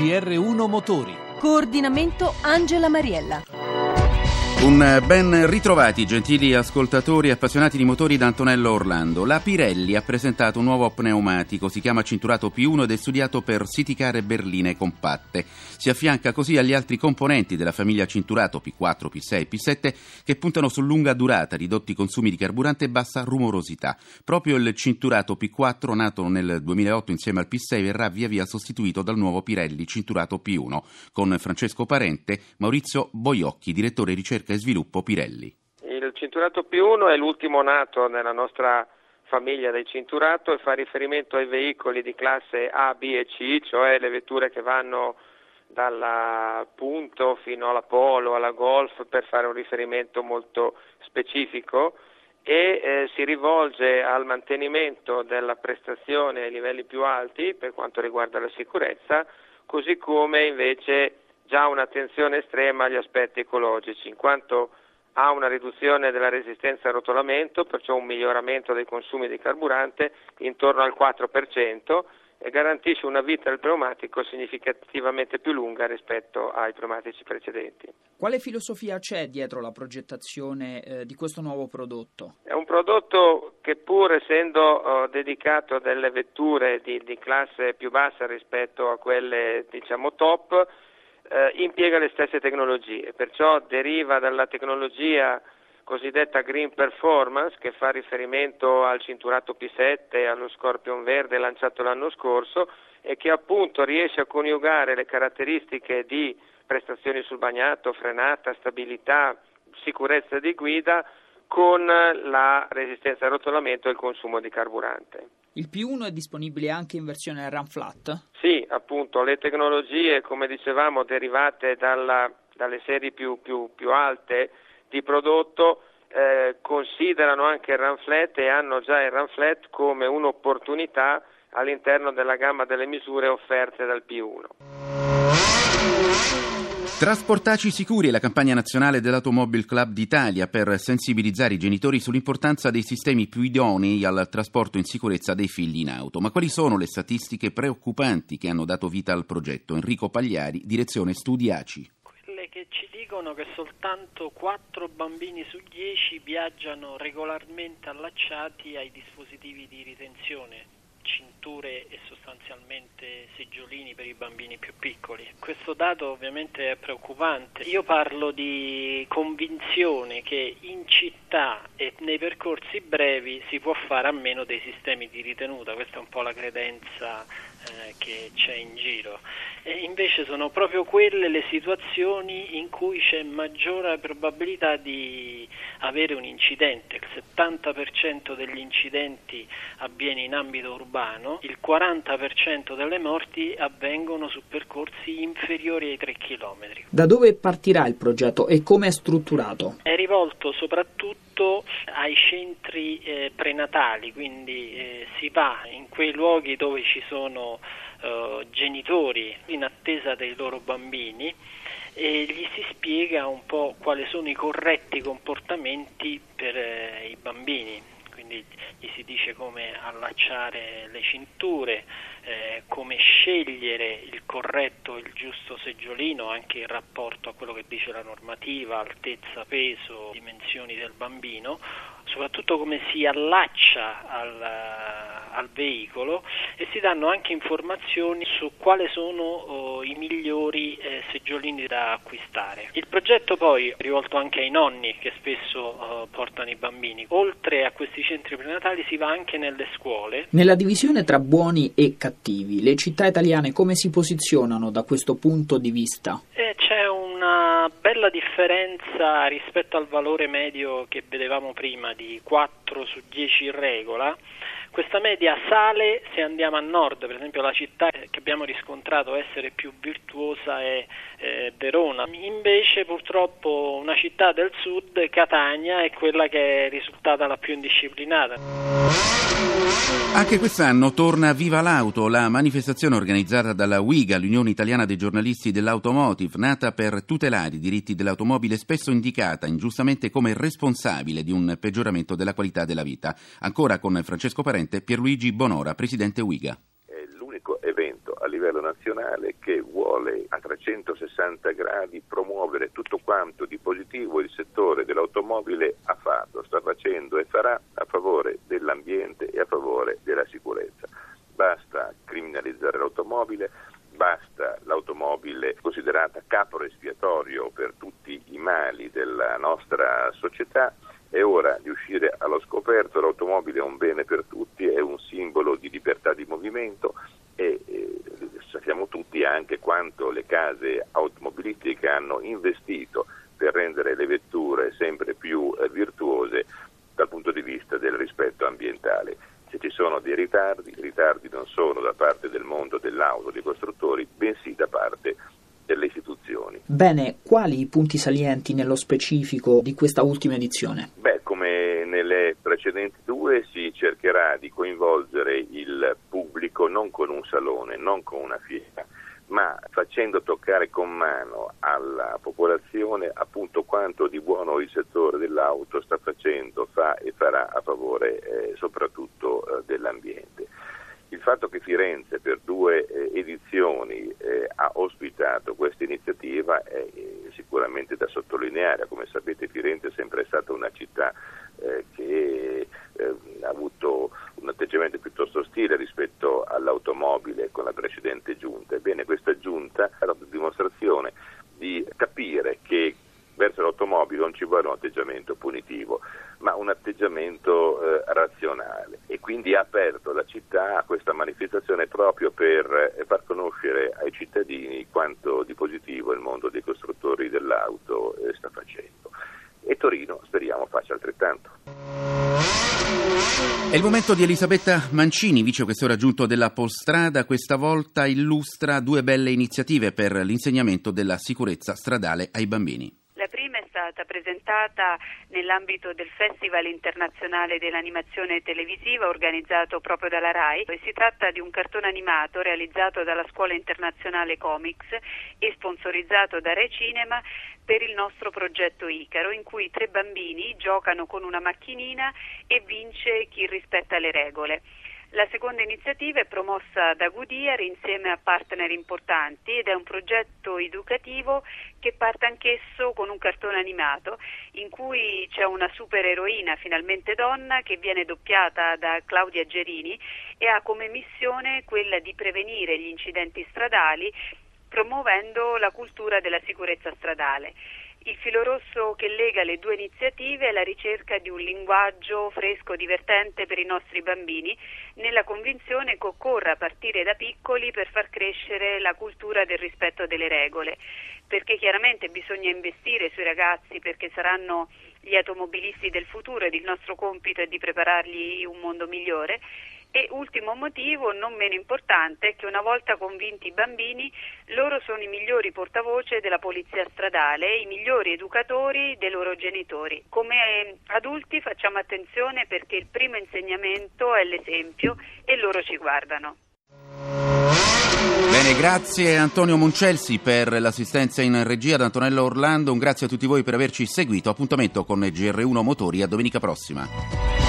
GR1 Motori. Coordinamento Angela Mariella. Un ben ritrovati gentili ascoltatori e appassionati di motori da Antonello Orlando. La Pirelli ha presentato un nuovo pneumatico, si chiama Cinturato P1 ed è studiato per siticare berline compatte. Si affianca così agli altri componenti della famiglia Cinturato P4, P6 e P7 che puntano su lunga durata, ridotti consumi di carburante e bassa rumorosità. Proprio il Cinturato P4, nato nel 2008 insieme al P6, verrà via via sostituito dal nuovo Pirelli Cinturato P1 con Francesco Parente, Maurizio Boiocchi, direttore ricerca e sviluppo Pirelli. Il cinturato P1 è l'ultimo nato nella nostra famiglia del cinturato e fa riferimento ai veicoli di classe A, B e C, cioè le vetture che vanno dal punto fino alla Polo, alla Golf, per fare un riferimento molto specifico e eh, si rivolge al mantenimento della prestazione ai livelli più alti per quanto riguarda la sicurezza, così come invece già un'attenzione estrema agli aspetti ecologici, in quanto ha una riduzione della resistenza al rotolamento, perciò un miglioramento dei consumi di carburante intorno al 4% e garantisce una vita del pneumatico significativamente più lunga rispetto ai pneumatici precedenti. Quale filosofia c'è dietro la progettazione eh, di questo nuovo prodotto? È un prodotto che pur essendo eh, dedicato a delle vetture di, di classe più bassa rispetto a quelle diciamo top, eh, impiega le stesse tecnologie, perciò deriva dalla tecnologia cosiddetta Green Performance che fa riferimento al cinturato P7 e allo Scorpion Verde lanciato l'anno scorso e che appunto riesce a coniugare le caratteristiche di prestazioni sul bagnato, frenata, stabilità, sicurezza di guida con la resistenza al rotolamento e il consumo di carburante. Il P1 è disponibile anche in versione run flat? Sì, appunto, le tecnologie, come dicevamo, derivate dalla, dalle serie più, più, più, alte di prodotto eh, considerano anche il run flat e hanno già il run flat come un'opportunità all'interno della gamma delle misure offerte dal P1. Trasportaci sicuri è la campagna nazionale dell'Automobile Club d'Italia per sensibilizzare i genitori sull'importanza dei sistemi più idonei al trasporto in sicurezza dei figli in auto. Ma quali sono le statistiche preoccupanti che hanno dato vita al progetto? Enrico Pagliari, direzione Studi ACI Quelle che ci dicono che soltanto 4 bambini su 10 viaggiano regolarmente allacciati ai dispositivi di ritenzione cinture e sostanzialmente seggiolini per i bambini più piccoli. Questo dato ovviamente è preoccupante. Io parlo di convinzione che in città e nei percorsi brevi si può fare a meno dei sistemi di ritenuta, questa è un po' la credenza eh, che c'è in giro. E invece sono proprio quelle le situazioni in cui c'è maggiore probabilità di avere un incidente. Il 70% degli incidenti avviene in ambito urbano, il 40% delle morti avvengono su percorsi inferiori ai 3 km. Da dove partirà il progetto e come è strutturato? È rivolto soprattutto ai centri eh, prenatali, quindi eh, si va in quei luoghi dove ci sono eh, genitori in attesa dei loro bambini e gli si spiega un po' quali sono i corretti comportamenti per eh, i bambini quindi gli si dice come allacciare le cinture, eh, come scegliere il corretto il giusto seggiolino anche in rapporto a quello che dice la normativa, altezza, peso, dimensioni del bambino, soprattutto come si allaccia al, al veicolo e si danno anche informazioni su quali sono oh, i migliori eh, seggiolini da acquistare. Il progetto poi è rivolto anche ai nonni che spesso oh, portano i bambini. Oltre a questi centri prenatali si va anche nelle scuole. Nella divisione tra buoni e cattivi, le città italiane come si posizionano da questo punto di vista? Eh, c'è una bella differenza rispetto al valore medio che vedevamo prima di 4 su 10 in regola. Questa media sale se andiamo a nord, per esempio la città che abbiamo riscontrato essere più virtuosa è eh, Verona. Invece purtroppo una città del sud, Catania, è quella che è risultata la più indisciplinata. Anche quest'anno torna Viva l'Auto, la manifestazione organizzata dalla UIGA, l'Unione Italiana dei Giornalisti dell'Automotive, nata per tutelare i diritti dell'automobile, spesso indicata ingiustamente come responsabile di un peggioramento della qualità della vita. Ancora con Francesco Parente, Pierluigi Bonora, presidente UIGA. È l'unico evento a livello nazionale che vuole a 360 gradi promuovere tutto quanto di positivo il settore dell'automobile ha fatto, sta facendo e farà a favore dell'ambiente e a favore della sicurezza. Basta criminalizzare l'automobile, basta l'automobile considerata capro espiatorio per tutti i mali della nostra società è ora di uscire allo scoperto, l'automobile è un bene per tutti, è un simbolo di libertà di movimento e eh, sappiamo tutti anche quanto le case automobilistiche hanno investito per rendere le vetture sempre più eh, virtuose dal punto di vista del rispetto ambientale. Se ci sono dei ritardi, i ritardi non sono da parte del mondo dell'auto, dei costruttori, bensì da parte delle istituzioni. Bene, quali i punti salienti nello specifico di questa ultima edizione? Precedenti due si cercherà di coinvolgere il pubblico non con un salone, non con una fiera, ma facendo toccare con mano alla popolazione appunto quanto di buono il settore dell'auto sta facendo, fa e farà a favore eh, soprattutto eh, dell'ambiente. Il fatto che Firenze per due eh, edizioni eh, ha ospitato questa iniziativa è eh, sicuramente da sottolineare. Come sapete Firenze è sempre stata una città eh, che eh, ha avuto un atteggiamento piuttosto ostile rispetto all'automobile con la precedente giunta. Ebbene, questa giunta ha dato dimostrazione di capire che verso l'automobile non ci vuole un atteggiamento punitivo, ma un atteggiamento eh, razionale e quindi ha aperto la città a questa manifestazione proprio per eh, far conoscere ai cittadini quanto di positivo il mondo dei costruttori dell'auto eh, sta facendo. E Torino speriamo faccia altrettanto. È il momento di Elisabetta Mancini, vicequestore aggiunto della Polstrada, questa volta illustra due belle iniziative per l'insegnamento della sicurezza stradale ai bambini stata presentata nell'ambito del Festival internazionale dell'animazione televisiva organizzato proprio dalla RAI. Si tratta di un cartone animato realizzato dalla Scuola Internazionale Comics e sponsorizzato da Rai Cinema per il nostro progetto Icaro, in cui tre bambini giocano con una macchinina e vince chi rispetta le regole. La seconda iniziativa è promossa da Goodyear insieme a partner importanti ed è un progetto educativo che parte anch'esso con un cartone animato in cui c'è una supereroina finalmente donna che viene doppiata da Claudia Gerini e ha come missione quella di prevenire gli incidenti stradali promuovendo la cultura della sicurezza stradale. Il filo rosso che lega le due iniziative è la ricerca di un linguaggio fresco, divertente per i nostri bambini, nella convinzione che occorra partire da piccoli per far crescere la cultura del rispetto delle regole, perché chiaramente bisogna investire sui ragazzi perché saranno gli automobilisti del futuro ed il nostro compito è di preparargli un mondo migliore e ultimo motivo, non meno importante, è che una volta convinti i bambini, loro sono i migliori portavoce della polizia stradale, i migliori educatori dei loro genitori. Come adulti facciamo attenzione perché il primo insegnamento è l'esempio e loro ci guardano. Bene, grazie Antonio Moncelsi per l'assistenza in regia ad Antonello Orlando, un grazie a tutti voi per averci seguito, appuntamento con GR1 Motori a domenica prossima.